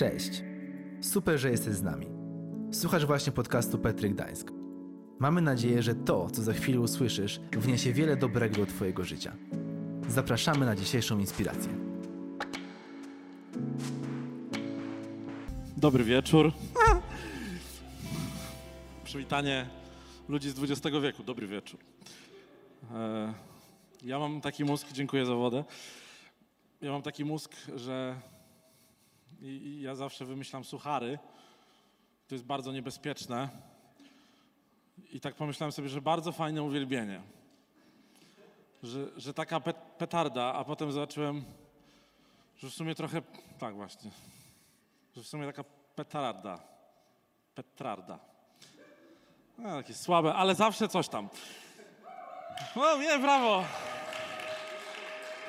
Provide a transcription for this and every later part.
Cześć. Super, że jesteś z nami. Słuchasz właśnie podcastu Petry Gdańsk. Mamy nadzieję, że to, co za chwilę usłyszysz, wniesie wiele dobrego do Twojego życia. Zapraszamy na dzisiejszą inspirację. Dobry wieczór. Przywitanie ludzi z XX wieku. Dobry wieczór. E, Ja mam taki mózg, dziękuję za wodę. Ja mam taki mózg, że i, i ja zawsze wymyślam suchary. To jest bardzo niebezpieczne. I tak pomyślałem sobie, że bardzo fajne uwielbienie. Że, że taka pet, petarda, a potem zobaczyłem, że w sumie trochę, tak właśnie, że w sumie taka petarda. Petrarda. No, takie słabe, ale zawsze coś tam. No nie, brawo!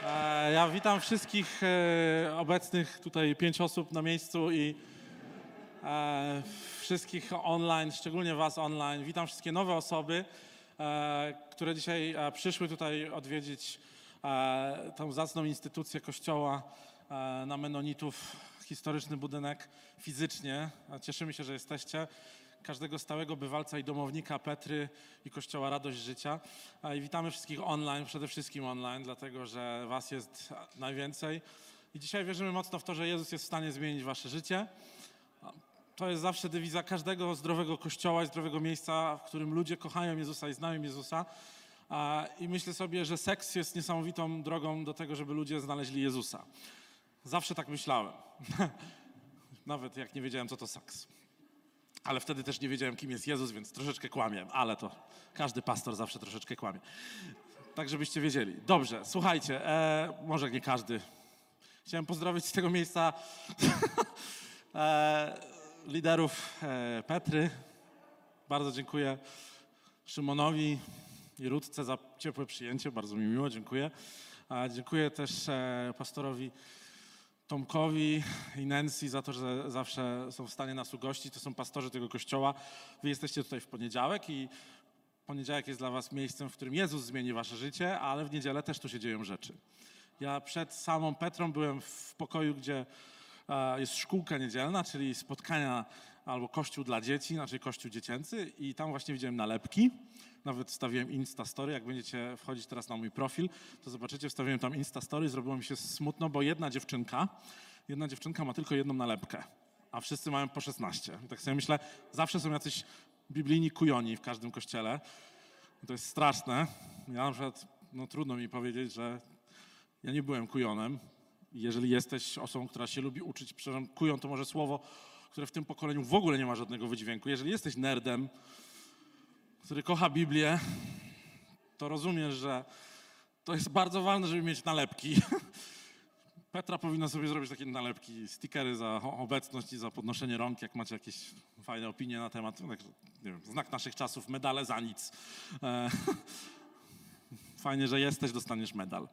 E, ja witam wszystkich e, obecnych, tutaj pięć osób na miejscu i e, wszystkich online, szczególnie was online. Witam wszystkie nowe osoby, które dzisiaj przyszły tutaj odwiedzić tą zacną instytucję kościoła na Menonitów, historyczny budynek fizycznie. Cieszymy się, że jesteście. Każdego stałego bywalca i domownika Petry i Kościoła Radość Życia. I witamy wszystkich online, przede wszystkim online, dlatego że was jest najwięcej. I dzisiaj wierzymy mocno w to, że Jezus jest w stanie zmienić wasze życie. To jest zawsze dywiza każdego zdrowego kościoła i zdrowego miejsca, w którym ludzie kochają Jezusa i znają Jezusa. I myślę sobie, że seks jest niesamowitą drogą do tego, żeby ludzie znaleźli Jezusa. Zawsze tak myślałem. Nawet jak nie wiedziałem, co to seks. Ale wtedy też nie wiedziałem, kim jest Jezus, więc troszeczkę kłamiem, ale to każdy pastor zawsze troszeczkę kłamie. Tak, żebyście wiedzieli. Dobrze, słuchajcie, e, może nie każdy. Chciałem pozdrowić z tego miejsca e, liderów e, Petry. Bardzo dziękuję Szymonowi i Rutce za ciepłe przyjęcie, bardzo mi miło, dziękuję. Dziękuję też e, pastorowi Tomkowi i Nancy za to, że zawsze są w stanie nas ugościć. To są pastorzy tego kościoła. Wy jesteście tutaj w poniedziałek i poniedziałek jest dla was miejscem, w którym Jezus zmieni wasze życie, ale w niedzielę też tu się dzieją rzeczy. Ja przed samą Petrą byłem w pokoju, gdzie e, jest szkółka niedzielna, czyli spotkania albo kościół dla dzieci, znaczy kościół dziecięcy i tam właśnie widziałem nalepki. Nawet wstawiłem Insta Story. Jak będziecie wchodzić teraz na mój profil, to zobaczycie, wstawiłem tam Insta Story. Zrobiło mi się smutno, bo jedna dziewczynka, jedna dziewczynka ma tylko jedną nalepkę, a wszyscy mają po 16. I tak sobie myślę, zawsze są jacyś biblijni kujoni w każdym kościele. I to jest straszne. Ja na przykład, no trudno mi powiedzieć, że ja nie byłem kujonem. Jeżeli jesteś osobą, która się lubi uczyć, przepraszam, kujon to może słowo, które w tym pokoleniu w ogóle nie ma żadnego wydźwięku. Jeżeli jesteś nerdem, który kocha Biblię, to rozumiesz, że to jest bardzo ważne, żeby mieć nalepki. Petra powinna sobie zrobić takie nalepki, stickery za obecność i za podnoszenie rąk, jak macie jakieś fajne opinie na temat. No, wiem, znak naszych czasów, medale za nic. E, Fajnie, że jesteś, dostaniesz medal.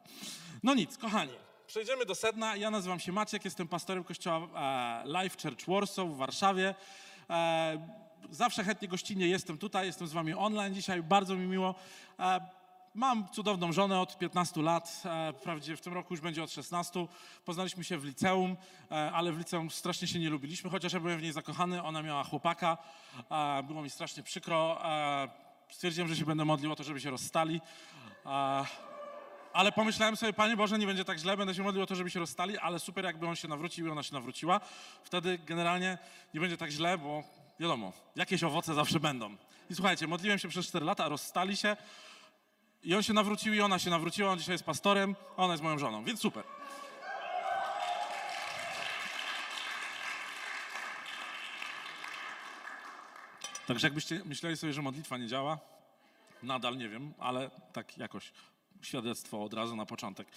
No nic, kochani, przejdziemy do sedna. Ja nazywam się Maciek, jestem pastorem kościoła e, Life Church Warsaw w Warszawie. E, zawsze chętnie gościnnie jestem tutaj, jestem z wami online dzisiaj, bardzo mi miło. E, mam cudowną żonę od 15 lat, wprawdzie w tym roku już będzie od 16. Poznaliśmy się w liceum, ale w liceum strasznie się nie lubiliśmy, chociaż ja byłem w niej zakochany, ona miała chłopaka, było mi strasznie przykro. Stwierdziłem, że się będę modlił o to, żeby się rozstali. Ale pomyślałem sobie, Panie Boże, nie będzie tak źle, będę się modlił o to, żeby się rozstali, ale super, jakby on się nawrócił i ona się nawróciła. Wtedy generalnie nie będzie tak źle, bo wiadomo, jakieś owoce zawsze będą. I słuchajcie, modliłem się przez 4 lata, rozstali się i on się nawrócił i ona się nawróciła, on dzisiaj jest pastorem, a ona jest moją żoną, więc super. Także jakbyście myśleli sobie, że modlitwa nie działa, nadal nie wiem, ale tak jakoś świadectwo od razu na początek.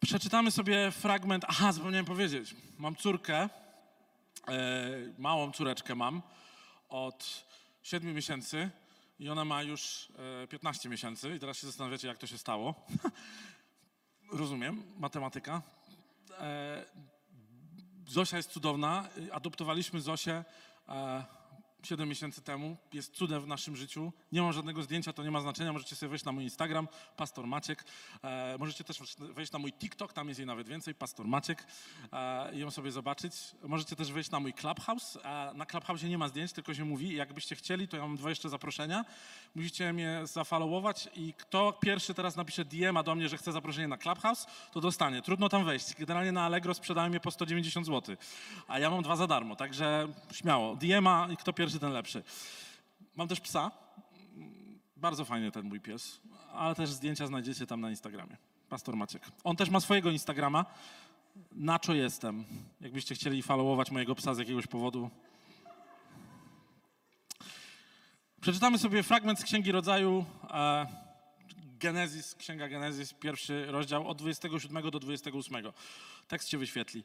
Przeczytamy sobie fragment. Aha, zapomniałem powiedzieć. Mam córkę, e, małą córeczkę mam od 7 miesięcy i ona ma już e, 15 miesięcy. I teraz się zastanawiacie, jak to się stało. Rozumiem, matematyka. E, Zosia jest cudowna. Adoptowaliśmy Zosię e, 7 miesięcy temu. Jest cudem w naszym życiu. Nie mam żadnego zdjęcia, to nie ma znaczenia. Możecie sobie wejść na mój Instagram, Pastor Maciek. E, możecie też wejść na mój TikTok, tam jest jej nawet więcej, Pastor Maciek. E, ją sobie zobaczyć. Możecie też wejść na mój Clubhouse. E, na Clubhouse nie ma zdjęć, tylko się mówi. Jakbyście chcieli, to ja mam dwa jeszcze zaproszenia. Musicie mnie zafollowować i kto pierwszy teraz napisze DM-a do mnie, że chce zaproszenie na Clubhouse, to dostanie. Trudno tam wejść. Generalnie na Allegro sprzedałem je po 190 zł, a ja mam dwa za darmo, także śmiało. DM-a i kto pierwszy, ten lepszy. Mam też psa. Bardzo fajny ten mój pies, ale też zdjęcia znajdziecie tam na Instagramie. Pastor Maciek. On też ma swojego Instagrama. Na co jestem? Jakbyście chcieli followować mojego psa z jakiegoś powodu. Przeczytamy sobie fragment z Księgi Rodzaju, e, Genezis, Księga Genezis, pierwszy rozdział od 27 do 28. Tekst się wyświetli.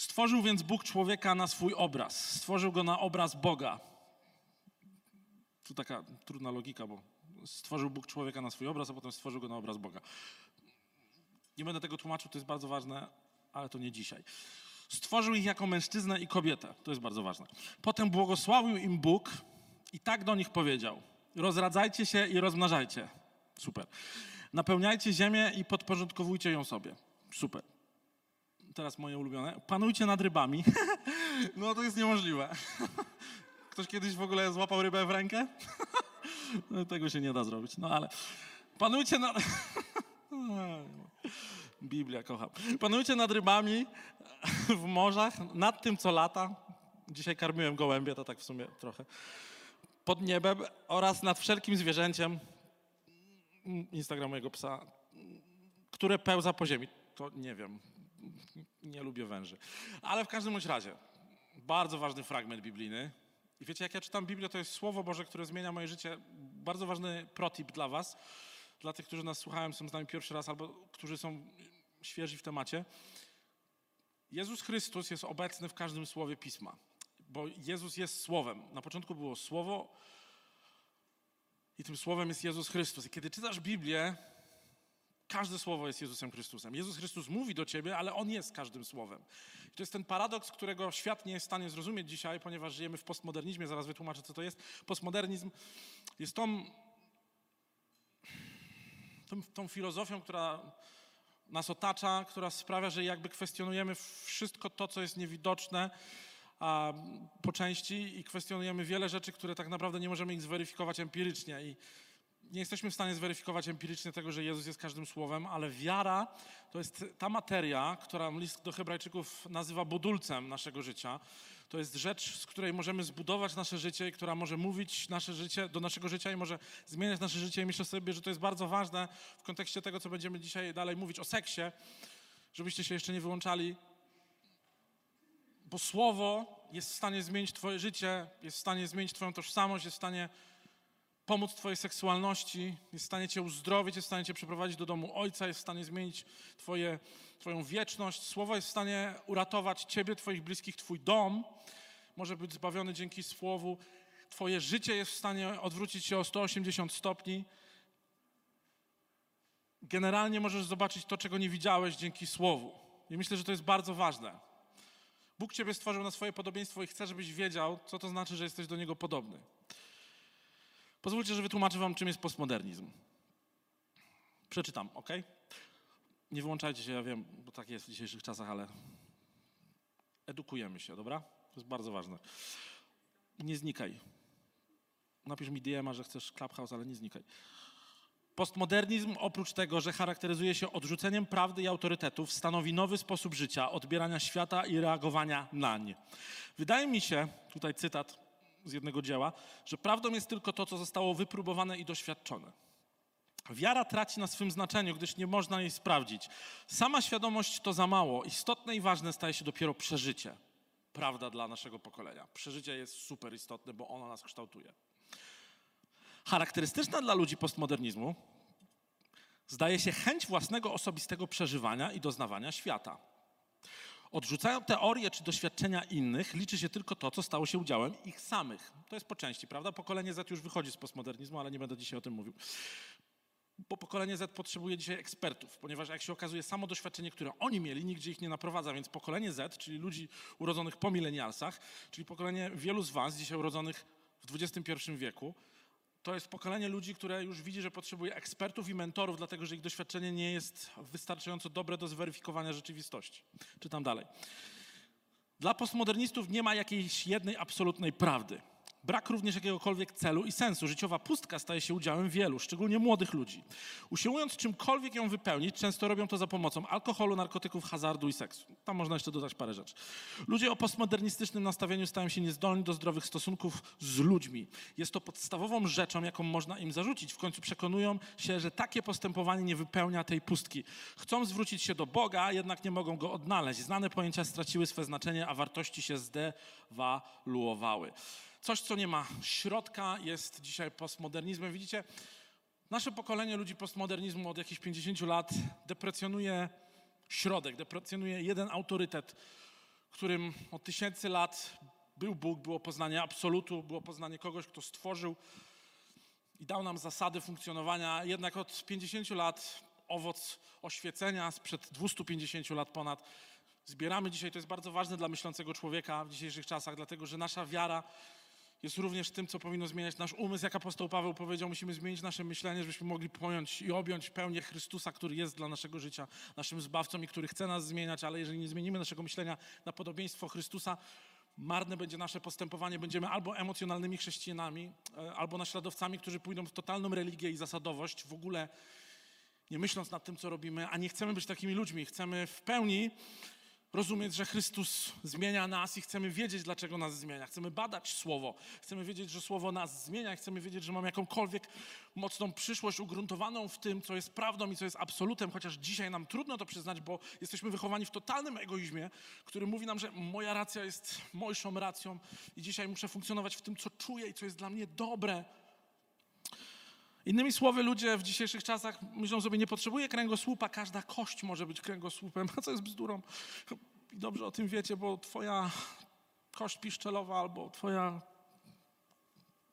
Stworzył więc Bóg człowieka na swój obraz. Stworzył go na obraz Boga. Tu taka trudna logika, bo stworzył Bóg człowieka na swój obraz, a potem stworzył go na obraz Boga. Nie będę tego tłumaczył, to jest bardzo ważne, ale to nie dzisiaj. Stworzył ich jako mężczyznę i kobietę. To jest bardzo ważne. Potem błogosławił im Bóg i tak do nich powiedział: Rozradzajcie się i rozmnażajcie. Super. Napełniajcie ziemię i podporządkowujcie ją sobie. Super. Teraz moje ulubione. Panujcie nad rybami. no to jest niemożliwe. Ktoś kiedyś w ogóle złapał rybę w rękę? no, tego się nie da zrobić. No ale panujcie nad. Biblia kocham. Panujcie nad rybami w morzach, nad tym, co lata. Dzisiaj karmiłem gołębie, to tak w sumie trochę. Pod niebem oraz nad wszelkim zwierzęciem, Instagram mojego psa, które pełza po ziemi. To nie wiem, nie lubię węży. Ale w każdym bądź razie, bardzo ważny fragment biblijny. I wiecie, jak ja czytam Biblię, to jest Słowo Boże, które zmienia moje życie. Bardzo ważny protip dla was, dla tych, którzy nas słuchają, są z nami pierwszy raz, albo którzy są świeżi w temacie. Jezus Chrystus jest obecny w każdym słowie Pisma, bo Jezus jest Słowem. Na początku było Słowo i tym Słowem jest Jezus Chrystus. I kiedy czytasz Biblię, każde słowo jest Jezusem Chrystusem. Jezus Chrystus mówi do ciebie, ale On jest każdym słowem. I to jest ten paradoks, którego świat nie jest w stanie zrozumieć dzisiaj, ponieważ żyjemy w postmodernizmie. Zaraz wytłumaczę, co to jest. Postmodernizm jest tą, tą, tą filozofią, która nas otacza, która sprawia, że jakby kwestionujemy wszystko to, co jest niewidoczne a, po części i kwestionujemy wiele rzeczy, które tak naprawdę nie możemy ich zweryfikować empirycznie. I nie jesteśmy w stanie zweryfikować empirycznie tego, że Jezus jest każdym słowem, ale wiara to jest ta materia, która list do Hebrajczyków nazywa budulcem naszego życia. To jest rzecz, z której możemy zbudować nasze życie i która może mówić nasze życie, do naszego życia i może zmieniać nasze życie. I myślę sobie, że to jest bardzo ważne w kontekście tego, co będziemy dzisiaj dalej mówić o seksie, żebyście się jeszcze nie wyłączali. Bo słowo jest w stanie zmienić Twoje życie, jest w stanie zmienić Twoją tożsamość, jest w stanie pomóc Twojej seksualności, jest w stanie Cię uzdrowić, jest w stanie Cię przeprowadzić do domu Ojca, jest w stanie zmienić twoje, Twoją wieczność. Słowo jest w stanie uratować Ciebie, Twoich bliskich, Twój dom może być zbawiony dzięki Słowu. Twoje życie jest w stanie odwrócić się o 180 stopni. Generalnie możesz zobaczyć to, czego nie widziałeś dzięki Słowu. I myślę, że to jest bardzo ważne. Bóg Ciebie stworzył na swoje podobieństwo i chce, żebyś wiedział, co to znaczy, że jesteś do Niego podobny. Pozwólcie, że wytłumaczę wam, czym jest postmodernizm. Przeczytam, ok? Nie wyłączajcie się, ja wiem, bo tak jest w dzisiejszych czasach, ale edukujemy się, dobra? To jest bardzo ważne. Nie znikaj. Napisz mi DM, że chcesz Clubhouse, ale nie znikaj. Postmodernizm, oprócz tego, że charakteryzuje się odrzuceniem prawdy i autorytetów, stanowi nowy sposób życia, odbierania świata i reagowania na nie. Wydaje mi się, tutaj cytat z jednego dzieła, że prawdą jest tylko to, co zostało wypróbowane i doświadczone. Wiara traci na swym znaczeniu, gdyż nie można jej sprawdzić. Sama świadomość to za mało. Istotne i ważne staje się dopiero przeżycie. Prawda dla naszego pokolenia. Przeżycie jest super istotne, bo ono nas kształtuje. Charakterystyczna dla ludzi postmodernizmu zdaje się chęć własnego osobistego przeżywania i doznawania świata. Odrzucają teorie czy doświadczenia innych, liczy się tylko to, co stało się udziałem ich samych. To jest po części, prawda? Pokolenie Z już wychodzi z postmodernizmu, ale nie będę dzisiaj o tym mówił. Bo pokolenie Z potrzebuje dzisiaj ekspertów, ponieważ jak się okazuje, samo doświadczenie, które oni mieli, nigdzie ich nie naprowadza, więc pokolenie Z, czyli ludzi urodzonych po milenialsach, czyli pokolenie wielu z was dzisiaj urodzonych w XXI wieku, to jest pokolenie ludzi, które już widzi, że potrzebuje ekspertów i mentorów, dlatego że ich doświadczenie nie jest wystarczająco dobre do zweryfikowania rzeczywistości. Czytam dalej. Dla postmodernistów nie ma jakiejś jednej absolutnej prawdy. Brak również jakiegokolwiek celu i sensu. Życiowa pustka staje się udziałem wielu, szczególnie młodych ludzi. Usiłując czymkolwiek ją wypełnić, często robią to za pomocą alkoholu, narkotyków, hazardu i seksu. Tam można jeszcze dodać parę rzeczy. Ludzie o postmodernistycznym nastawieniu stają się niezdolni do zdrowych stosunków z ludźmi. Jest to podstawową rzeczą, jaką można im zarzucić. W końcu przekonują się, że takie postępowanie nie wypełnia tej pustki. Chcą zwrócić się do Boga, jednak nie mogą go odnaleźć. Znane pojęcia straciły swe znaczenie, a wartości się zdewaluowały. Coś, co nie ma środka, jest dzisiaj postmodernizmem. Widzicie, nasze pokolenie ludzi postmodernizmu od jakichś 50 lat deprecjonuje środek, deprecjonuje jeden autorytet, którym od tysięcy lat był Bóg, było poznanie absolutu, było poznanie kogoś, kto stworzył i dał nam zasady funkcjonowania. Jednak od 50 lat owoc oświecenia sprzed 250 lat ponad zbieramy dzisiaj. To jest bardzo ważne dla myślącego człowieka w dzisiejszych czasach, dlatego że nasza wiara jest również tym, co powinno zmieniać nasz umysł. Jak apostoł Paweł powiedział, musimy zmienić nasze myślenie, żebyśmy mogli pojąć i objąć pełnię Chrystusa, który jest dla naszego życia naszym zbawcą i który chce nas zmieniać, ale jeżeli nie zmienimy naszego myślenia na podobieństwo Chrystusa, marne będzie nasze postępowanie. Będziemy albo emocjonalnymi chrześcijanami, e, albo naśladowcami, którzy pójdą w totalną religię i zasadowość, w ogóle nie myśląc nad tym, co robimy, a nie chcemy być takimi ludźmi. Chcemy w pełni rozumieć, że Chrystus zmienia nas i chcemy wiedzieć, dlaczego nas zmienia. Chcemy badać Słowo, chcemy wiedzieć, że Słowo nas zmienia, chcemy wiedzieć, że mamy jakąkolwiek mocną przyszłość ugruntowaną w tym, co jest prawdą i co jest absolutem, chociaż dzisiaj nam trudno to przyznać, bo jesteśmy wychowani w totalnym egoizmie, który mówi nam, że moja racja jest mojszą racją i dzisiaj muszę funkcjonować w tym, co czuję i co jest dla mnie dobre. Innymi słowy, ludzie w dzisiejszych czasach myślą sobie, nie potrzebuje kręgosłupa, każda kość może być kręgosłupem, a co jest bzdurą. I dobrze o tym wiecie, bo twoja kość piszczelowa albo twoja,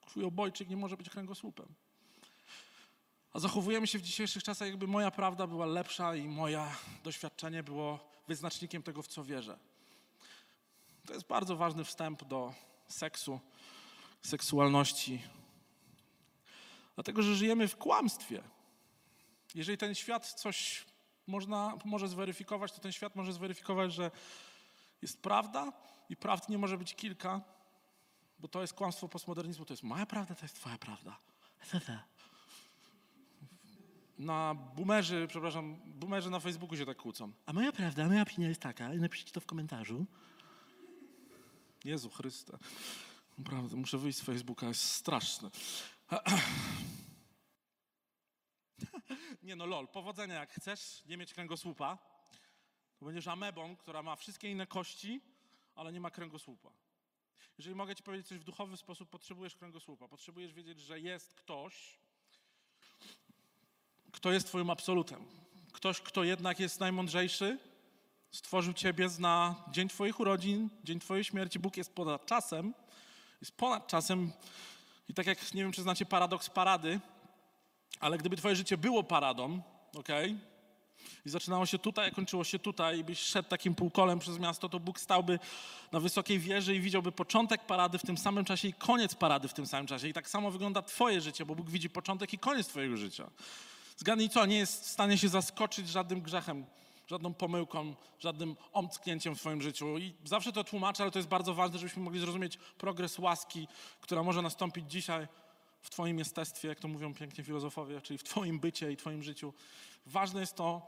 twój obojczyk nie może być kręgosłupem. A zachowujemy się w dzisiejszych czasach, jakby moja prawda była lepsza i moje doświadczenie było wyznacznikiem tego, w co wierzę. To jest bardzo ważny wstęp do seksu, seksualności, Dlatego, że żyjemy w kłamstwie. Jeżeli ten świat coś można, może zweryfikować, to ten świat może zweryfikować, że jest prawda i prawd nie może być kilka, bo to jest kłamstwo postmodernizmu. To jest moja prawda, to jest twoja prawda. Na boomerzy, przepraszam, boomerzy na Facebooku się tak kłócą. A moja prawda, moja opinia jest taka, napiszcie to w komentarzu. Jezu Chryste. Naprawdę, muszę wyjść z Facebooka, jest straszne. Nie no, lol, powodzenia jak chcesz nie mieć kręgosłupa, to będziesz amebą, która ma wszystkie inne kości, ale nie ma kręgosłupa. Jeżeli mogę ci powiedzieć coś w duchowy sposób, potrzebujesz kręgosłupa. Potrzebujesz wiedzieć, że jest ktoś, kto jest twoim absolutem. Ktoś, kto jednak jest najmądrzejszy, stworzył ciebie na dzień twoich urodzin, dzień twojej śmierci. Bóg jest ponad czasem, jest ponad czasem i tak jak, nie wiem, czy znacie paradoks parady, ale gdyby twoje życie było paradą, ok? I zaczynało się tutaj, a kończyło się tutaj, i byś szedł takim półkolem przez miasto, to Bóg stałby na wysokiej wieży i widziałby początek parady w tym samym czasie i koniec parady w tym samym czasie. I tak samo wygląda twoje życie, bo Bóg widzi początek i koniec twojego życia. Zgadnij co, nie jest w stanie się zaskoczyć żadnym grzechem, żadną pomyłką, żadnym omcknięciem w swoim życiu. I zawsze to tłumaczę, ale to jest bardzo ważne, żebyśmy mogli zrozumieć progres łaski, która może nastąpić dzisiaj w Twoim jestestwie, jak to mówią pięknie filozofowie, czyli w Twoim bycie i Twoim życiu. Ważne jest to,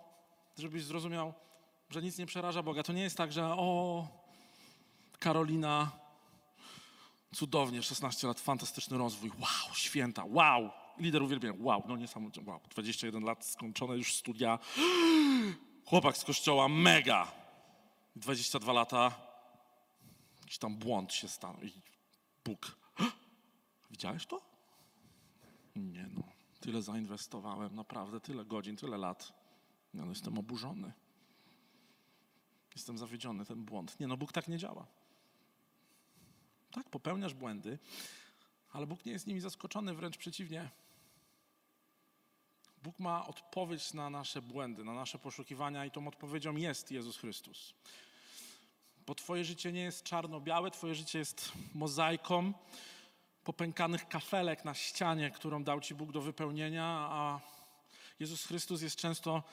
żebyś zrozumiał, że nic nie przeraża Boga. To nie jest tak, że o, Karolina, cudownie, 16 lat, fantastyczny rozwój, wow, święta, wow, lider uwielbienia, wow, no niesamowicie, wow, 21 lat, skończone już studia, chłopak z kościoła, mega, 22 lata, jakiś tam błąd się stanął i Bóg, widziałeś to? Nie no, tyle zainwestowałem, naprawdę, tyle godzin, tyle lat. No, no jestem oburzony. Jestem zawiedziony, ten błąd. Nie no, Bóg tak nie działa. Tak, popełniasz błędy, ale Bóg nie jest nimi zaskoczony, wręcz przeciwnie. Bóg ma odpowiedź na nasze błędy, na nasze poszukiwania i tą odpowiedzią jest Jezus Chrystus. Bo Twoje życie nie jest czarno-białe, Twoje życie jest mozaiką popękanych kafelek na ścianie, którą dał Ci Bóg do wypełnienia, a Jezus Chrystus jest często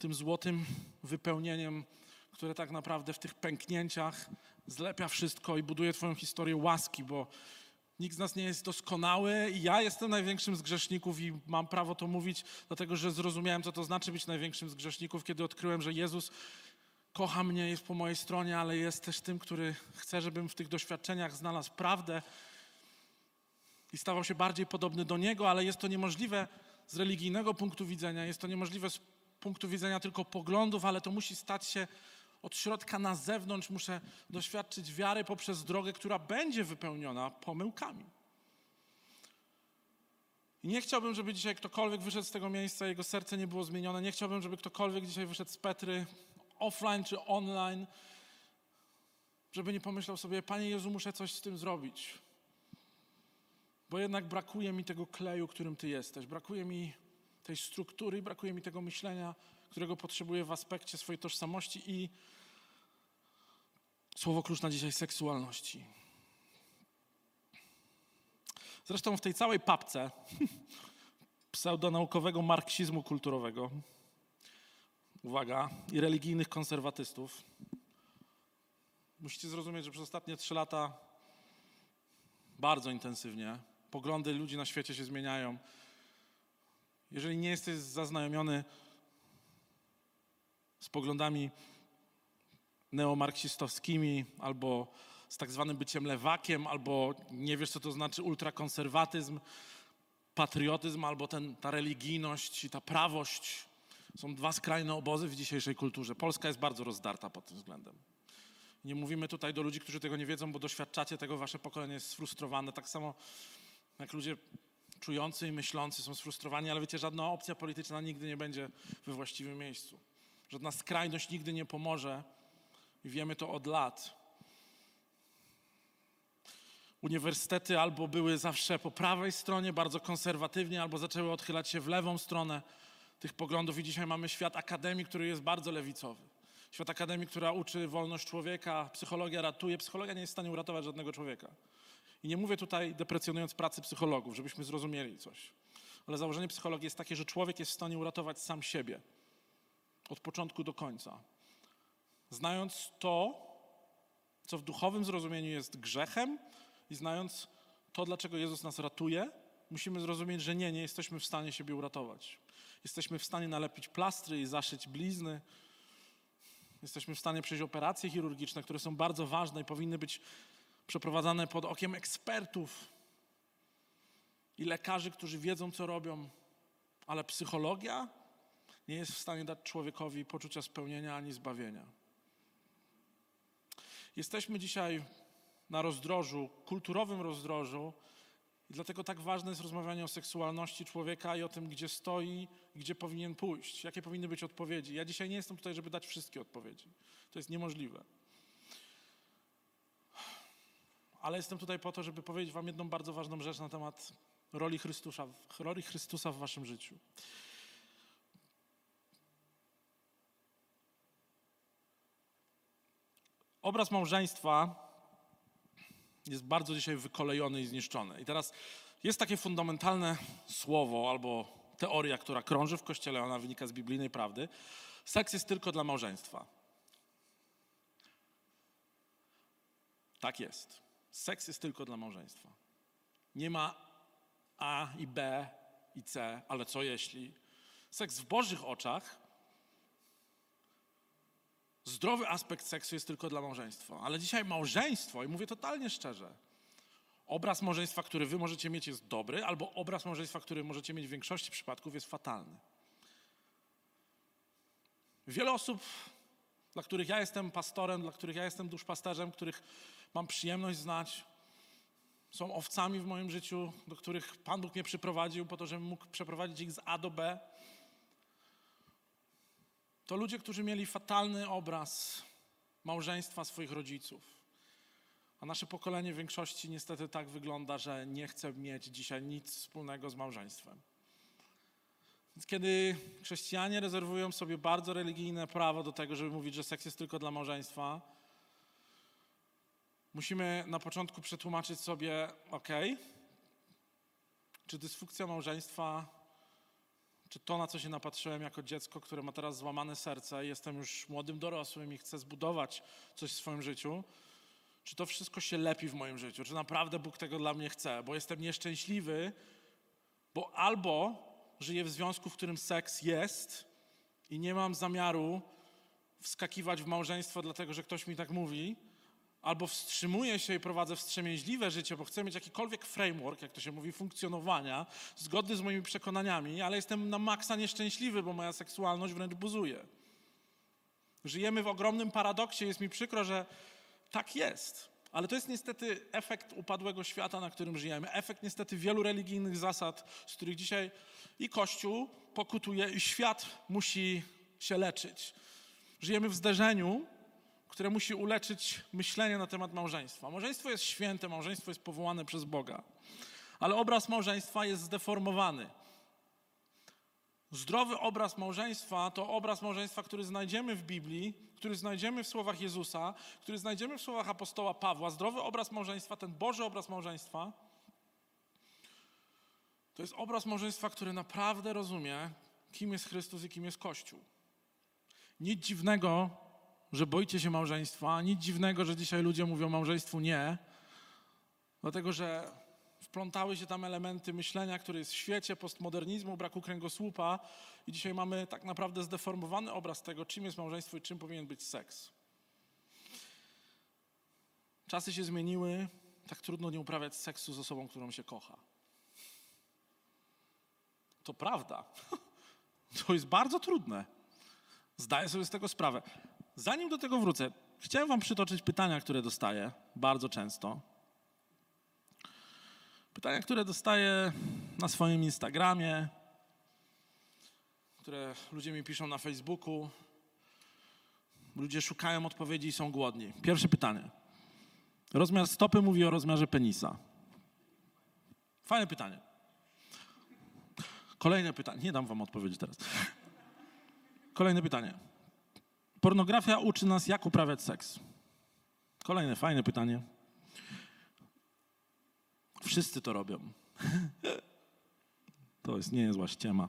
tym złotym wypełnieniem, które tak naprawdę w tych pęknięciach zlepia wszystko i buduje Twoją historię łaski, bo nikt z nas nie jest doskonały i ja jestem największym z grzeszników i mam prawo to mówić, dlatego że zrozumiałem, co to znaczy być największym z grzeszników, kiedy odkryłem, że Jezus kocha mnie, jest po mojej stronie, ale jest też tym, który chce, żebym w tych doświadczeniach znalazł prawdę i stawał się bardziej podobny do Niego, ale jest to niemożliwe z religijnego punktu widzenia, jest to niemożliwe z punktu widzenia tylko poglądów, ale to musi stać się od środka na zewnątrz. Muszę doświadczyć wiary poprzez drogę, która będzie wypełniona pomyłkami. I nie chciałbym, żeby dzisiaj ktokolwiek wyszedł z tego miejsca, jego serce nie było zmienione. Nie chciałbym, żeby ktokolwiek dzisiaj wyszedł z Petry, offline czy online, żeby nie pomyślał sobie, Panie Jezu, muszę coś z tym zrobić. Bo jednak brakuje mi tego kleju, którym Ty jesteś. Brakuje mi tej struktury, brakuje mi tego myślenia, którego potrzebuję w aspekcie swojej tożsamości i słowo klucz na dzisiaj seksualności. Zresztą w tej całej papce pseudonaukowego marksizmu kulturowego, uwaga, i religijnych konserwatystów, musicie zrozumieć, że przez ostatnie trzy lata bardzo intensywnie poglądy ludzi na świecie się zmieniają. Jeżeli nie jesteś zaznajomiony z poglądami neomarksistowskimi albo z tak zwanym byciem lewakiem, albo nie wiesz, co to znaczy ultrakonserwatyzm, patriotyzm, albo ten, ta religijność i ta prawość. Są dwa skrajne obozy w dzisiejszej kulturze. Polska jest bardzo rozdarta pod tym względem. Nie mówimy tutaj do ludzi, którzy tego nie wiedzą, bo doświadczacie tego, wasze pokolenie jest sfrustrowane. Tak samo jak ludzie czujący i myślący są sfrustrowani, ale wiecie, żadna opcja polityczna nigdy nie będzie we właściwym miejscu. Żadna skrajność nigdy nie pomoże i wiemy to od lat. Uniwersytety albo były zawsze po prawej stronie, bardzo konserwatywnie, albo zaczęły odchylać się w lewą stronę tych poglądów, i dzisiaj mamy świat akademii, który jest bardzo lewicowy. Świat akademii, która uczy wolność człowieka, psychologia ratuje. Psychologia nie jest w stanie uratować żadnego człowieka. I nie mówię tutaj deprecjonując pracy psychologów, żebyśmy zrozumieli coś. Ale założenie psychologii jest takie, że człowiek jest w stanie uratować sam siebie od początku do końca. Znając to, co w duchowym zrozumieniu jest grzechem, i znając to, dlaczego Jezus nas ratuje, musimy zrozumieć, że nie, nie jesteśmy w stanie siebie uratować. Jesteśmy w stanie nalepić plastry i zaszyć blizny. Jesteśmy w stanie przejść operacje chirurgiczne, które są bardzo ważne i powinny być przeprowadzane pod okiem ekspertów i lekarzy, którzy wiedzą, co robią, ale psychologia nie jest w stanie dać człowiekowi poczucia spełnienia ani zbawienia. Jesteśmy dzisiaj na rozdrożu, kulturowym rozdrożu, i dlatego tak ważne jest rozmawianie o seksualności człowieka i o tym, gdzie stoi, gdzie powinien pójść, jakie powinny być odpowiedzi. Ja dzisiaj nie jestem tutaj, żeby dać wszystkie odpowiedzi. To jest niemożliwe. Ale jestem tutaj po to, żeby powiedzieć Wam jedną bardzo ważną rzecz na temat roli Chrystusa, roli Chrystusa w Waszym życiu. Obraz małżeństwa jest bardzo dzisiaj wykolejony i zniszczony. I teraz jest takie fundamentalne słowo albo teoria, która krąży w kościele, ona wynika z biblijnej prawdy. Seks jest tylko dla małżeństwa. Tak jest. Seks jest tylko dla małżeństwa. Nie ma A i B i C, ale co jeśli? Seks w Bożych oczach, zdrowy aspekt seksu jest tylko dla małżeństwa. Ale dzisiaj małżeństwo, i mówię totalnie szczerze, obraz małżeństwa, który wy możecie mieć, jest dobry, albo obraz małżeństwa, który możecie mieć w większości przypadków, jest fatalny. Wiele osób, dla których ja jestem pastorem, dla których ja jestem duszpasterzem, których mam przyjemność znać, są owcami w moim życiu, do których Pan Bóg mnie przyprowadził po to, żebym mógł przeprowadzić ich z A do B. To ludzie, którzy mieli fatalny obraz małżeństwa swoich rodziców. A nasze pokolenie w większości niestety tak wygląda, że nie chce mieć dzisiaj nic wspólnego z małżeństwem. Więc kiedy chrześcijanie rezerwują sobie bardzo religijne prawo do tego, żeby mówić, że seks jest tylko dla małżeństwa, musimy na początku przetłumaczyć sobie, ok, czy dysfunkcja małżeństwa, czy to, na co się napatrzyłem jako dziecko, które ma teraz złamane serce, jestem już młodym dorosłym i chcę zbudować coś w swoim życiu, czy to wszystko się lepi w moim życiu, czy naprawdę Bóg tego dla mnie chce, bo jestem nieszczęśliwy, bo albo żyję w związku, w którym seks jest i nie mam zamiaru wskakiwać w małżeństwo, dlatego że ktoś mi tak mówi, albo wstrzymuję się i prowadzę wstrzemięźliwe życie, bo chcę mieć jakikolwiek framework, jak to się mówi, funkcjonowania, zgodny z moimi przekonaniami, ale jestem na maksa nieszczęśliwy, bo moja seksualność wręcz buzuje. Żyjemy w ogromnym paradoksie, jest mi przykro, że tak jest. Ale to jest niestety efekt upadłego świata, na którym żyjemy. Efekt niestety wielu religijnych zasad, z których dzisiaj i Kościół pokutuje, i świat musi się leczyć. Żyjemy w zderzeniu, które musi uleczyć myślenie na temat małżeństwa. Małżeństwo jest święte, małżeństwo jest powołane przez Boga, ale obraz małżeństwa jest zdeformowany. Zdrowy obraz małżeństwa to obraz małżeństwa, który znajdziemy w Biblii, który znajdziemy w słowach Jezusa, który znajdziemy w słowach apostoła Pawła. Zdrowy obraz małżeństwa, ten Boży obraz małżeństwa, to jest obraz małżeństwa, który naprawdę rozumie, kim jest Chrystus i kim jest Kościół. Nic dziwnego, że boicie się małżeństwa, nic dziwnego, że dzisiaj ludzie mówią małżeństwu nie, dlatego że wplątały się tam elementy myślenia, które jest w świecie, postmodernizmu, braku kręgosłupa i dzisiaj mamy tak naprawdę zdeformowany obraz tego, czym jest małżeństwo i czym powinien być seks. Czasy się zmieniły, tak trudno nie uprawiać seksu z osobą, którą się kocha. To prawda. To jest bardzo trudne. Zdaję sobie z tego sprawę. Zanim do tego wrócę, chciałem Wam przytoczyć pytania, które dostaję bardzo często. Pytania, które dostaję na swoim Instagramie, które ludzie mi piszą na Facebooku. Ludzie szukają odpowiedzi i są głodni. Pierwsze pytanie. Rozmiar stopy mówi o rozmiarze penisa. Fajne pytanie. Kolejne pytanie. Nie dam wam odpowiedzi teraz. Kolejne pytanie. Pornografia uczy nas, jak uprawiać seks. Kolejne fajne pytanie. Wszyscy to robią. To jest niezła ściema.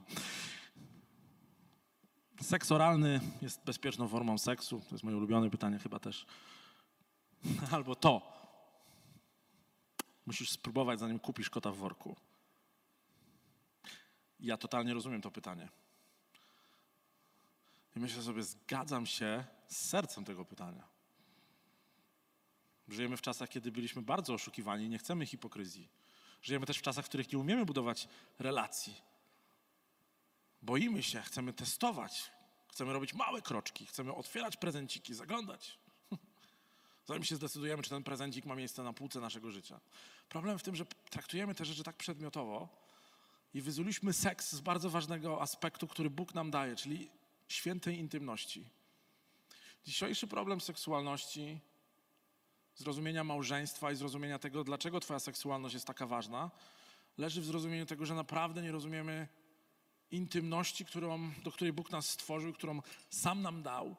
Seks oralny jest bezpieczną formą seksu. To jest moje ulubione pytanie chyba też. Albo to. Musisz spróbować, zanim kupisz kota w worku. Ja totalnie rozumiem to pytanie. I myślę sobie, zgadzam się z sercem tego pytania. Żyjemy w czasach, kiedy byliśmy bardzo oszukiwani nie chcemy hipokryzji. Żyjemy też w czasach, w których nie umiemy budować relacji. Boimy się, chcemy testować, chcemy robić małe kroczki, chcemy otwierać prezenciki, zaglądać. Zanim się zdecydujemy, czy ten prezencik ma miejsce na półce naszego życia. Problem w tym, że traktujemy te rzeczy tak przedmiotowo i wyzuliśmy seks z bardzo ważnego aspektu, który Bóg nam daje, czyli świętej intymności. Dzisiejszy problem seksualności, zrozumienia małżeństwa i zrozumienia tego, dlaczego Twoja seksualność jest taka ważna, leży w zrozumieniu tego, że naprawdę nie rozumiemy intymności, którą, do której Bóg nas stworzył, którą sam nam dał.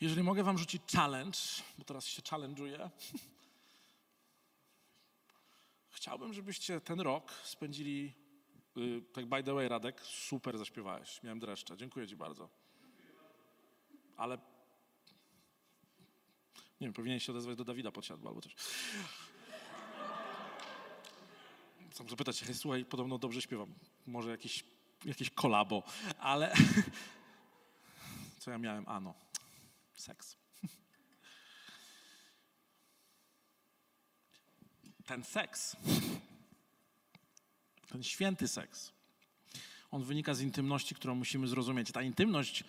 Jeżeli mogę Wam rzucić challenge, bo teraz się challenge'uję. Chciałbym, żebyście ten rok spędzili, tak by the way, Radek, super zaśpiewałeś. Miałem dreszcze. Dziękuję Ci bardzo. Ale nie wiem, powinieneś się odezwać do Dawida Podsiadła albo coś. Chcę zapytać hej, słuchaj, podobno dobrze śpiewam. Może jakiś, jakieś kolabo, ale... Co ja miałem? Ano, seks. Ten seks, ten święty seks, on wynika z intymności, którą musimy zrozumieć. Ta intymność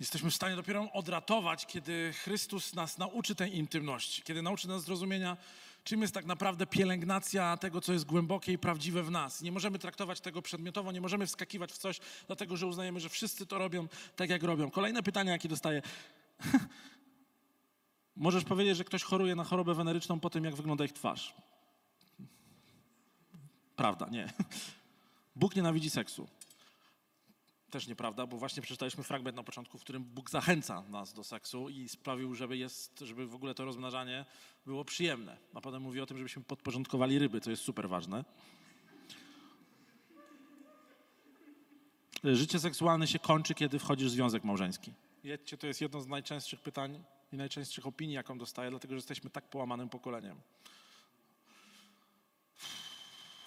Jesteśmy w stanie dopiero odratować, kiedy Chrystus nas nauczy tej intymności, kiedy nauczy nas zrozumienia, czym jest tak naprawdę pielęgnacja tego, co jest głębokie i prawdziwe w nas. Nie możemy traktować tego przedmiotowo, nie możemy wskakiwać w coś, dlatego że uznajemy, że wszyscy to robią tak, jak robią. Kolejne pytanie, jakie dostaję. Możesz powiedzieć, że ktoś choruje na chorobę weneryczną po tym, jak wygląda ich twarz. Prawda, nie. Bóg nienawidzi seksu. też nieprawda, bo właśnie przeczytaliśmy fragment na początku, w którym Bóg zachęca nas do seksu i sprawił, żeby, jest, żeby w ogóle to rozmnażanie było przyjemne. A potem mówi o tym, żebyśmy podporządkowali ryby, co jest super ważne. Życie seksualne się kończy, kiedy wchodzisz w związek małżeński. Wiecie, to jest jedno z najczęstszych pytań i najczęstszych opinii, jaką dostaję, dlatego że jesteśmy tak połamanym pokoleniem,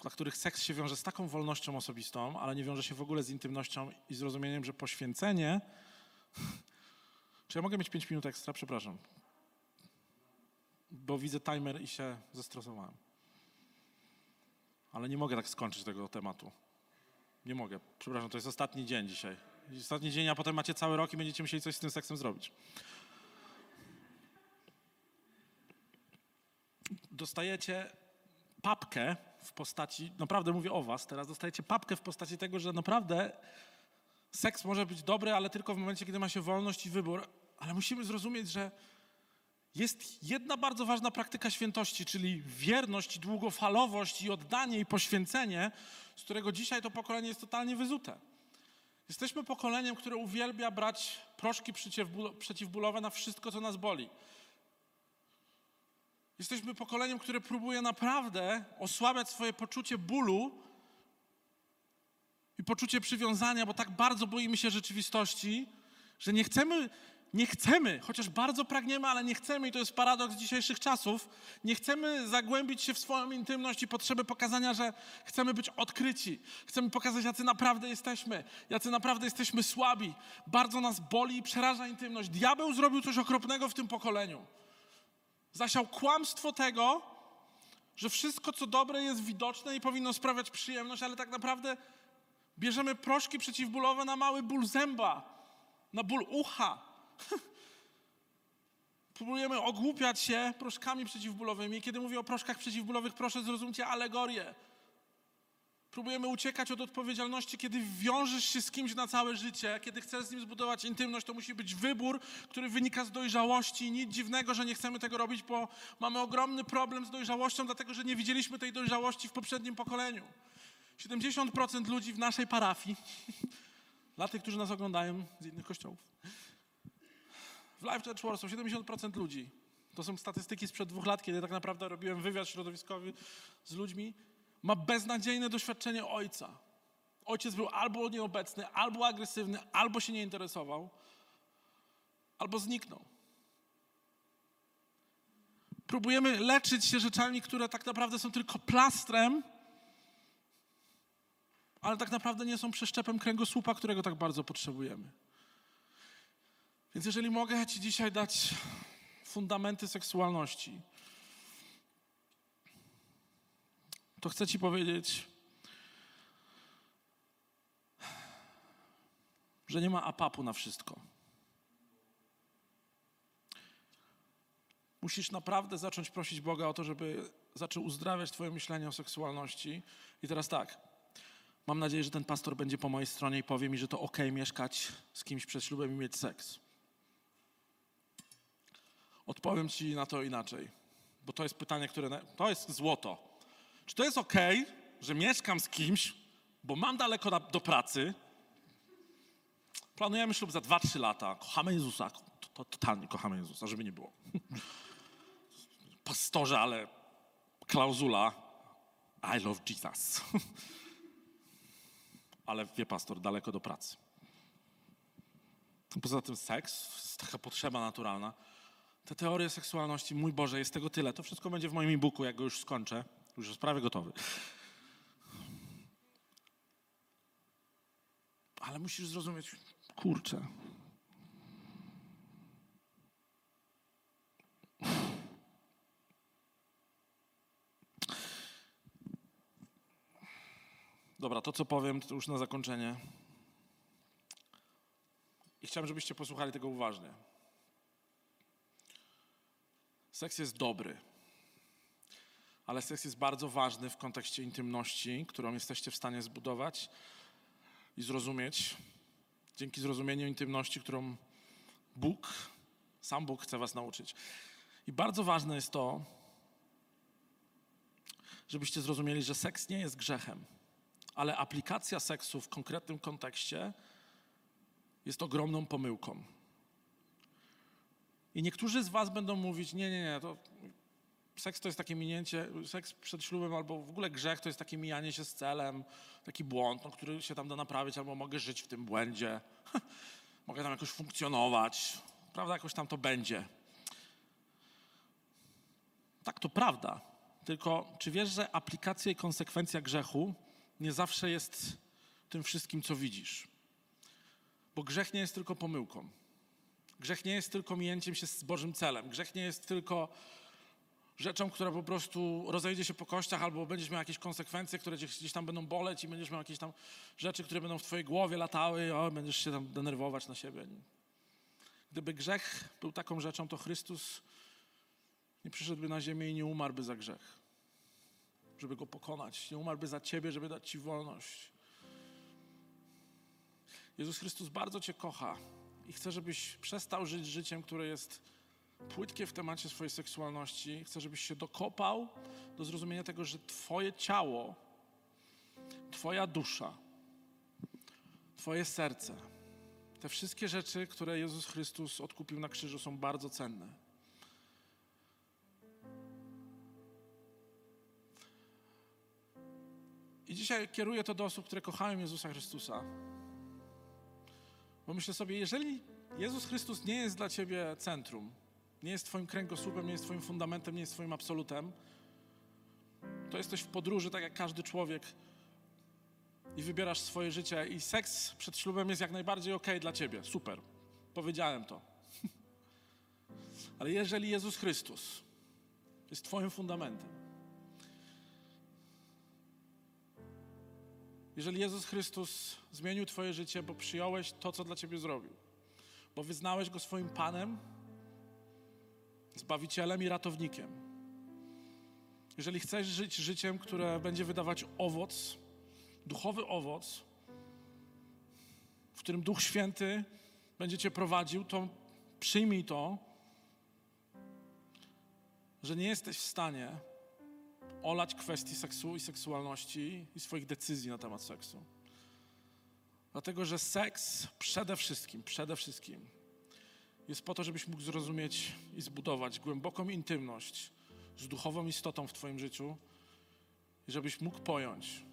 dla których seks się wiąże z taką wolnością osobistą, ale nie wiąże się w ogóle z intymnością i zrozumieniem, że poświęcenie. Czy ja mogę mieć 5 minut ekstra? Przepraszam. Bo widzę timer i się zestresowałem. Ale nie mogę tak skończyć tego tematu. Nie mogę. Przepraszam, to jest ostatni dzień dzisiaj. Ostatni dzień, a potem macie cały rok i będziecie musieli coś z tym seksem zrobić. Dostajecie papkę w postaci, naprawdę mówię o was teraz, dostajecie papkę w postaci tego, że naprawdę seks może być dobry, ale tylko w momencie, kiedy ma się wolność i wybór. Ale musimy zrozumieć, że jest jedna bardzo ważna praktyka świętości, czyli wierność, długofalowość i oddanie i poświęcenie, z którego dzisiaj to pokolenie jest totalnie wyzute. Jesteśmy pokoleniem, które uwielbia brać proszki przeciwbólowe na wszystko, co nas boli. Jesteśmy pokoleniem, które próbuje naprawdę osłabiać swoje poczucie bólu i poczucie przywiązania, bo tak bardzo boimy się rzeczywistości, że nie chcemy nie chcemy, chociaż bardzo pragniemy, ale nie chcemy, i to jest paradoks dzisiejszych czasów, nie chcemy zagłębić się w swoją intymność i potrzebę pokazania, że chcemy być odkryci. Chcemy pokazać, jacy naprawdę jesteśmy, jacy naprawdę jesteśmy słabi. Bardzo nas boli i przeraża intymność. Diabeł zrobił coś okropnego w tym pokoleniu. Zasiał kłamstwo tego, że wszystko, co dobre, jest widoczne i powinno sprawiać przyjemność, ale tak naprawdę bierzemy proszki przeciwbólowe na mały ból zęba, na ból ucha, Próbujemy ogłupiać się proszkami przeciwbólowymi. Kiedy mówię o proszkach przeciwbólowych, proszę zrozumcie alegorię. Próbujemy uciekać od odpowiedzialności, kiedy wiążesz się z kimś na całe życie, kiedy chcesz z nim zbudować intymność, to musi być wybór, który wynika z dojrzałości. Nic dziwnego, że nie chcemy tego robić, bo mamy ogromny problem z dojrzałością, dlatego że nie widzieliśmy tej dojrzałości w poprzednim pokoleniu. 70% ludzi w naszej parafii, dla tych, którzy nas oglądają z innych kościołów, w Live Church Warsaw 70% ludzi, to są statystyki sprzed dwóch lat, kiedy tak naprawdę robiłem wywiad środowiskowy z ludźmi, ma beznadziejne doświadczenie ojca. Ojciec był albo nieobecny, albo agresywny, albo się nie interesował, albo zniknął. Próbujemy leczyć się rzeczami, które tak naprawdę są tylko plastrem, ale tak naprawdę nie są przeszczepem kręgosłupa, którego tak bardzo potrzebujemy. Więc jeżeli mogę Ci dzisiaj dać fundamenty seksualności, to chcę Ci powiedzieć, że nie ma apapu na wszystko. Musisz naprawdę zacząć prosić Boga o to, żeby zaczął uzdrawiać Twoje myślenie o seksualności. I teraz tak, mam nadzieję, że ten pastor będzie po mojej stronie i powie mi, że to ok mieszkać z kimś przed ślubem i mieć seks. Odpowiem Ci na to inaczej, bo to jest pytanie, które. To jest złoto. Czy to jest ok, że mieszkam z kimś, bo mam daleko do, do pracy? Planujemy ślub za 2-3 lata. Kochamy Jezusa. To, to, totalnie kochamy Jezusa, żeby nie było. Pastorze, ale klauzula I love Jesus. ale wie pastor, daleko do pracy. Poza tym seks taka potrzeba naturalna. Te teorie seksualności, mój Boże, jest tego tyle. To wszystko będzie w moim e-booku, jak go już skończę. Już jest prawie gotowy. Ale musisz zrozumieć, kurczę. Dobra, to co powiem, to już na zakończenie. I chciałem, żebyście posłuchali tego uważnie. Seks jest dobry, ale seks jest bardzo ważny w kontekście intymności, którą jesteście w stanie zbudować i zrozumieć. Dzięki zrozumieniu intymności, którą Bóg, sam Bóg chce Was nauczyć. I bardzo ważne jest to, żebyście zrozumieli, że seks nie jest grzechem, ale aplikacja seksu w konkretnym kontekście jest ogromną pomyłką. I niektórzy z Was będą mówić: Nie, nie, nie, to seks to jest takie minięcie, seks przed ślubem albo w ogóle grzech to jest takie mijanie się z celem, taki błąd, no, który się tam da naprawić, albo mogę żyć w tym błędzie, mogę tam jakoś funkcjonować, prawda, jakoś tam to będzie. Tak, to prawda. Tylko czy wiesz, że aplikacja i konsekwencja grzechu nie zawsze jest tym wszystkim, co widzisz? Bo grzech nie jest tylko pomyłką. Grzech nie jest tylko mijęciem się z Bożym celem. Grzech nie jest tylko rzeczą, która po prostu rozejdzie się po kościach, albo będziesz miał jakieś konsekwencje, które gdzieś tam będą boleć i będziesz miał jakieś tam rzeczy, które będą w twojej głowie latały, o, będziesz się tam denerwować na siebie. Gdyby grzech był taką rzeczą, to Chrystus nie przyszedłby na ziemię i nie umarłby za grzech, żeby go pokonać. Nie umarłby za ciebie, żeby dać ci wolność. Jezus Chrystus bardzo cię kocha i chce, żebyś przestał żyć życiem, które jest płytkie w temacie swojej seksualności. Chcę, żebyś się dokopał do zrozumienia tego, że Twoje ciało, Twoja dusza, Twoje serce, te wszystkie rzeczy, które Jezus Chrystus odkupił na krzyżu, są bardzo cenne. I dzisiaj kieruję to do osób, które kochają Jezusa Chrystusa. Bo myślę sobie, jeżeli Jezus Chrystus nie jest dla ciebie centrum, nie jest Twoim kręgosłupem, nie jest Twoim fundamentem, nie jest Twoim absolutem, to jesteś w podróży, tak jak każdy człowiek, i wybierasz swoje życie, i seks przed ślubem jest jak najbardziej ok dla Ciebie. Super. Powiedziałem to. Ale jeżeli Jezus Chrystus jest Twoim fundamentem, jeżeli Jezus Chrystus zmienił Twoje życie, bo przyjąłeś to, co dla Ciebie zrobił, bo wyznałeś Go swoim Panem, Zbawicielem i ratownikiem. Jeżeli chcesz żyć życiem, które będzie wydawać owoc, duchowy owoc, w którym Duch Święty będzie Cię prowadził, to przyjmij to, że nie jesteś w stanie olać kwestii seksu i seksualności i swoich decyzji na temat seksu. Dlatego, że seks przede wszystkim, przede wszystkim jest po to, żebyś mógł zrozumieć i zbudować głęboką intymność z duchową istotą w Twoim życiu i żebyś mógł pojąć,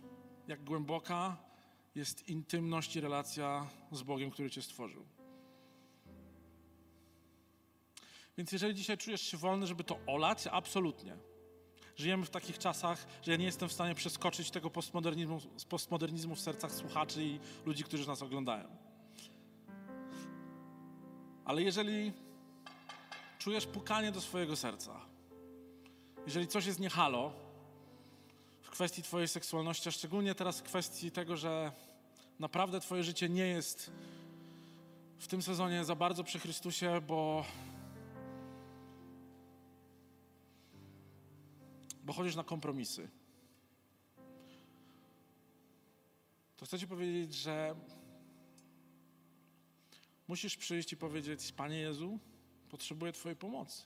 jak głęboka jest intymność i relacja z Bogiem, który Cię stworzył. Więc jeżeli dzisiaj czujesz się wolny, żeby to olać, absolutnie. Żyjemy w takich czasach, że ja nie jestem w stanie przeskoczyć tego postmodernizmu, postmodernizmu w sercach słuchaczy i ludzi, którzy nas oglądają. Ale jeżeli czujesz pukanie do swojego serca, jeżeli coś jest niehalo w kwestii Twojej seksualności, a szczególnie teraz w kwestii tego, że naprawdę Twoje życie nie jest w tym sezonie za bardzo przy Chrystusie, bo, bo chodzisz na kompromisy, to chcę Ci powiedzieć, że Musisz przyjść i powiedzieć: Panie Jezu, potrzebuję Twojej pomocy.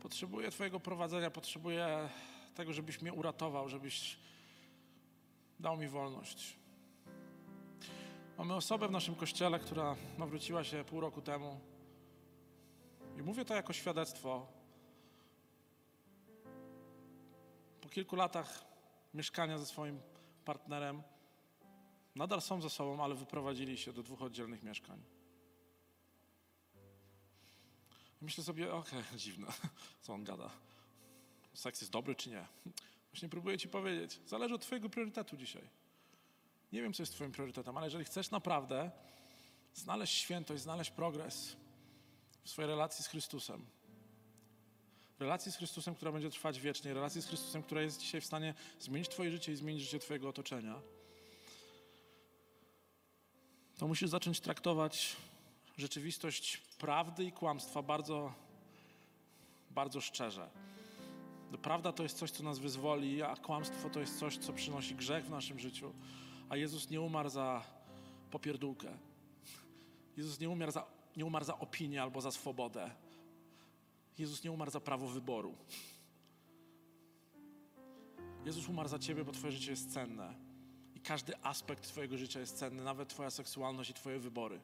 Potrzebuję Twojego prowadzenia, potrzebuję tego, żebyś mnie uratował, żebyś dał mi wolność. Mamy osobę w naszym kościele, która nawróciła się pół roku temu. I mówię to jako świadectwo. Po kilku latach mieszkania ze swoim partnerem Nadal są ze sobą, ale wyprowadzili się do dwóch oddzielnych mieszkań. Myślę sobie, okej, okay, dziwne, co on gada. Seks jest dobry czy nie? Właśnie próbuję ci powiedzieć, zależy od twojego priorytetu dzisiaj. Nie wiem, co jest twoim priorytetem, ale jeżeli chcesz naprawdę znaleźć świętość, znaleźć progres w swojej relacji z Chrystusem, relacji z Chrystusem, która będzie trwać wiecznie, relacji z Chrystusem, która jest dzisiaj w stanie zmienić twoje życie i zmienić życie twojego otoczenia, to musisz zacząć traktować rzeczywistość prawdy i kłamstwa bardzo, bardzo szczerze. Prawda to jest coś, co nas wyzwoli, a kłamstwo to jest coś, co przynosi grzech w naszym życiu. A Jezus nie umarł za popierdółkę. Jezus nie umarł za, nie umarł za opinię albo za swobodę. Jezus nie umarł za prawo wyboru. Jezus umarł za ciebie, bo twoje życie jest cenne każdy aspekt Twojego życia jest cenny, nawet Twoja seksualność i Twoje wybory.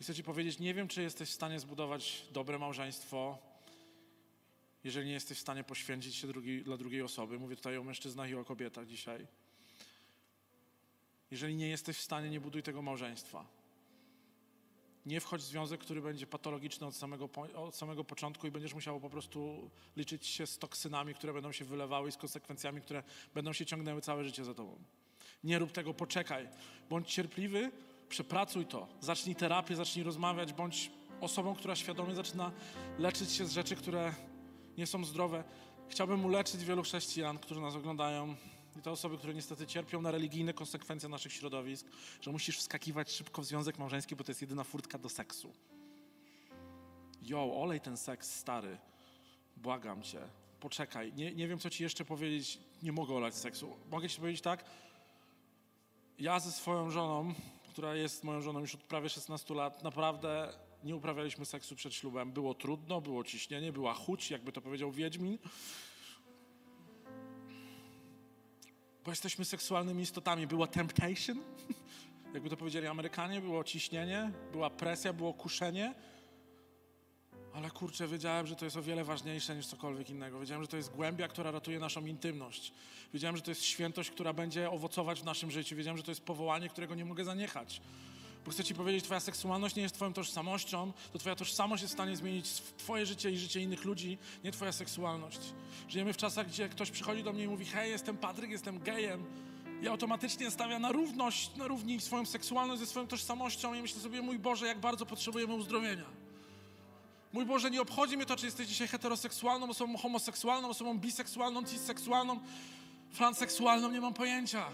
I chcę Ci powiedzieć, nie wiem, czy jesteś w stanie zbudować dobre małżeństwo, jeżeli nie jesteś w stanie poświęcić się drugi, dla drugiej osoby. Mówię tutaj o mężczyznach i o kobietach dzisiaj. Jeżeli nie jesteś w stanie, nie buduj tego małżeństwa. Nie wchodź w związek, który będzie patologiczny od samego, od samego początku i będziesz musiał po prostu liczyć się z toksynami, które będą się wylewały i z konsekwencjami, które będą się ciągnęły całe życie za tobą. Nie rób tego, poczekaj. Bądź cierpliwy, przepracuj to. Zacznij terapię, zacznij rozmawiać, bądź osobą, która świadomie zaczyna leczyć się z rzeczy, które nie są zdrowe. Chciałbym uleczyć wielu chrześcijan, którzy nas oglądają i te osoby, które niestety cierpią na religijne konsekwencje naszych środowisk, że musisz wskakiwać szybko w związek małżeński, bo to jest jedyna furtka do seksu. Jo, olej ten seks stary. Błagam cię. Poczekaj. Nie, nie wiem, co ci jeszcze powiedzieć. Nie mogę olać seksu. Mogę ci powiedzieć tak? Ja ze swoją żoną, która jest moją żoną już od prawie 16 lat, naprawdę nie uprawialiśmy seksu przed ślubem. Było trudno, było ciśnienie, była chuć, jakby to powiedział Wiedźmin. Bo jesteśmy seksualnymi istotami. Była temptation, jakby to powiedzieli Amerykanie, było ciśnienie, była presja, było kuszenie. Ale kurczę, wiedziałem, że to jest o wiele ważniejsze niż cokolwiek innego. Wiedziałem, że to jest głębia, która ratuje naszą intymność. Wiedziałem, że to jest świętość, która będzie owocować w naszym życiu. Wiedziałem, że to jest powołanie, którego nie mogę zaniechać. Bo chcę Ci powiedzieć, Twoja seksualność nie jest Twoją tożsamością, to Twoja tożsamość jest w stanie zmienić Twoje życie i życie innych ludzi, nie Twoja seksualność. Żyjemy w czasach, gdzie ktoś przychodzi do mnie i mówi: Hej, jestem Patryk, jestem gejem. I automatycznie stawia na równość, na równi swoją seksualność ze swoją tożsamością. I myślę sobie, mój Boże, jak bardzo potrzebujemy uzdrowienia. Mój Boże, nie obchodzi mnie to, czy jesteś dzisiaj heteroseksualną osobą, homoseksualną osobą, biseksualną, cisseksualną, transseksualną, nie mam pojęcia.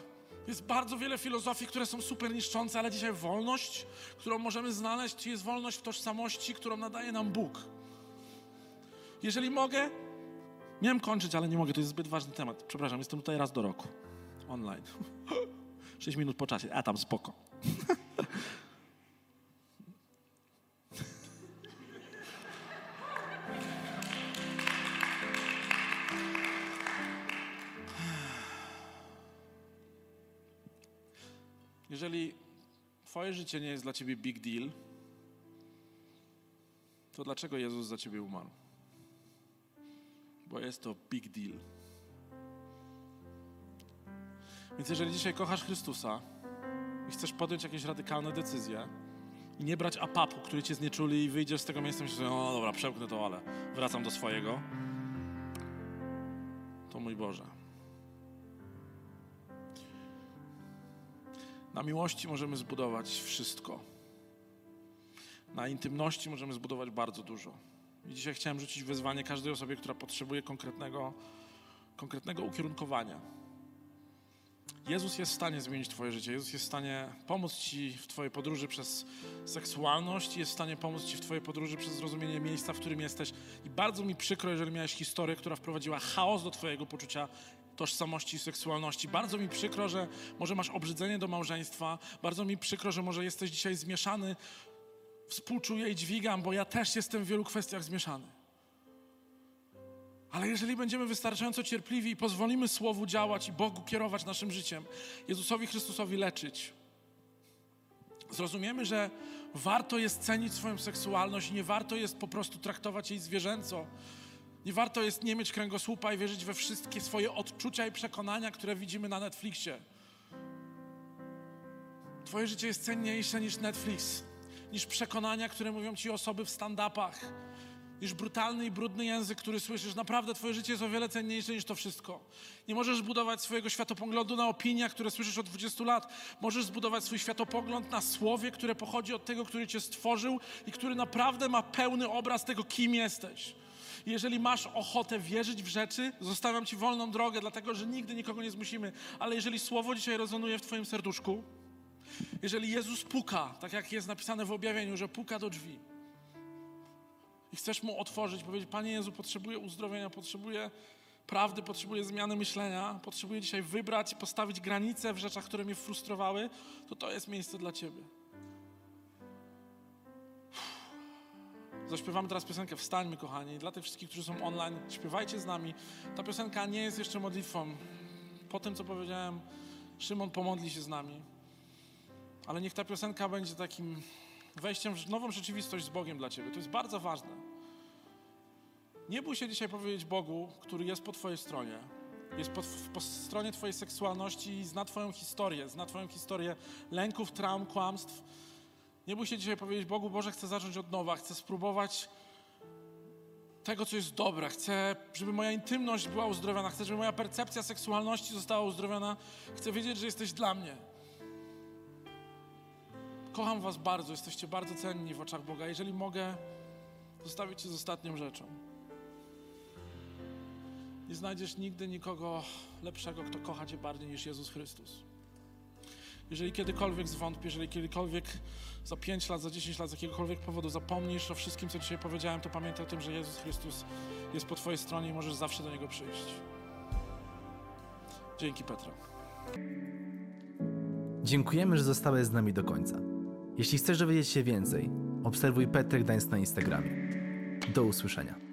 Jest bardzo wiele filozofii, które są super niszczące, ale dzisiaj wolność, którą możemy znaleźć, jest wolność w tożsamości, którą nadaje nam Bóg. Jeżeli mogę, miałem kończyć, ale nie mogę, to jest zbyt ważny temat. Przepraszam, jestem tutaj raz do roku. Online. 6 minut po czasie, a tam spoko. Jeżeli Twoje życie nie jest dla Ciebie big deal, to dlaczego Jezus za Ciebie umarł? Bo jest to big deal. Więc jeżeli dzisiaj kochasz Chrystusa i chcesz podjąć jakieś radykalne decyzje i nie brać apapu, który Cię znieczuli i wyjdziesz z tego miejsca i myślisz, no dobra, przełknę to, ale wracam do swojego, to mój Boże. Na miłości możemy zbudować wszystko. Na intymności możemy zbudować bardzo dużo. I dzisiaj chciałem rzucić wyzwanie każdej osobie, która potrzebuje konkretnego, konkretnego ukierunkowania. Jezus jest w stanie zmienić Twoje życie. Jezus jest w stanie pomóc Ci w Twojej podróży przez seksualność, jest w stanie pomóc Ci w Twojej podróży przez zrozumienie miejsca, w którym jesteś. I bardzo mi przykro, jeżeli miałeś historię, która wprowadziła chaos do Twojego poczucia tożsamości i seksualności. Bardzo mi przykro, że może masz obrzydzenie do małżeństwa. Bardzo mi przykro, że może jesteś dzisiaj zmieszany. Współczuję i dźwigam, bo ja też jestem w wielu kwestiach zmieszany. Ale jeżeli będziemy wystarczająco cierpliwi i pozwolimy Słowu działać i Bogu kierować naszym życiem, Jezusowi Chrystusowi leczyć, zrozumiemy, że warto jest cenić swoją seksualność i nie warto jest po prostu traktować jej zwierzęco. Nie warto jest nie mieć kręgosłupa i wierzyć we wszystkie swoje odczucia i przekonania, które widzimy na Netflixie. Twoje życie jest cenniejsze niż Netflix, niż przekonania, które mówią ci osoby w stand-upach, niż brutalny i brudny język, który słyszysz. Naprawdę Twoje życie jest o wiele cenniejsze niż to wszystko. Nie możesz budować swojego światopoglądu na opiniach, które słyszysz od 20 lat. Możesz zbudować swój światopogląd na słowie, które pochodzi od tego, który Cię stworzył i który naprawdę ma pełny obraz tego, kim jesteś. Jeżeli masz ochotę wierzyć w rzeczy, zostawiam Ci wolną drogę, dlatego że nigdy nikogo nie zmusimy. Ale jeżeli słowo dzisiaj rezonuje w Twoim serduszku, jeżeli Jezus puka, tak jak jest napisane w objawieniu, że puka do drzwi, i chcesz mu otworzyć, powiedzieć: Panie Jezu, potrzebuję uzdrowienia, potrzebuję prawdy, potrzebuję zmiany myślenia, potrzebuję dzisiaj wybrać postawić granice w rzeczach, które mnie frustrowały, to to jest miejsce dla Ciebie. Zaśpiewamy teraz piosenkę Wstańmy, kochani. Dla tych wszystkich, którzy są online, śpiewajcie z nami. Ta piosenka nie jest jeszcze modlitwą po tym, co powiedziałem, Szymon pomodli się z nami. Ale niech ta piosenka będzie takim wejściem w nową rzeczywistość z Bogiem dla Ciebie. To jest bardzo ważne. Nie bój się dzisiaj powiedzieć Bogu, który jest po Twojej stronie. Jest po, po stronie Twojej seksualności i zna Twoją historię. Zna Twoją historię lęków, traum, kłamstw. Nie bój się dzisiaj powiedzieć Bogu, Boże, chcę zacząć od nowa, chcę spróbować tego, co jest dobre. Chcę, żeby moja intymność była uzdrowiona. Chcę, żeby moja percepcja seksualności została uzdrowiona. Chcę wiedzieć, że jesteś dla mnie. Kocham Was bardzo, jesteście bardzo cenni w oczach Boga. Jeżeli mogę zostawić Cię z ostatnią rzeczą. Nie znajdziesz nigdy nikogo lepszego, kto kocha Cię bardziej niż Jezus Chrystus. Jeżeli kiedykolwiek zwątpisz, jeżeli kiedykolwiek za 5 lat, za 10 lat, z jakiegokolwiek powodu zapomnisz o wszystkim, co dzisiaj powiedziałem, to pamiętaj o tym, że Jezus Chrystus jest po Twojej stronie i możesz zawsze do Niego przyjść. Dzięki Petra. Dziękujemy, że zostałeś z nami do końca. Jeśli chcesz dowiedzieć się więcej, obserwuj Petrek Gdańsk na Instagramie. Do usłyszenia.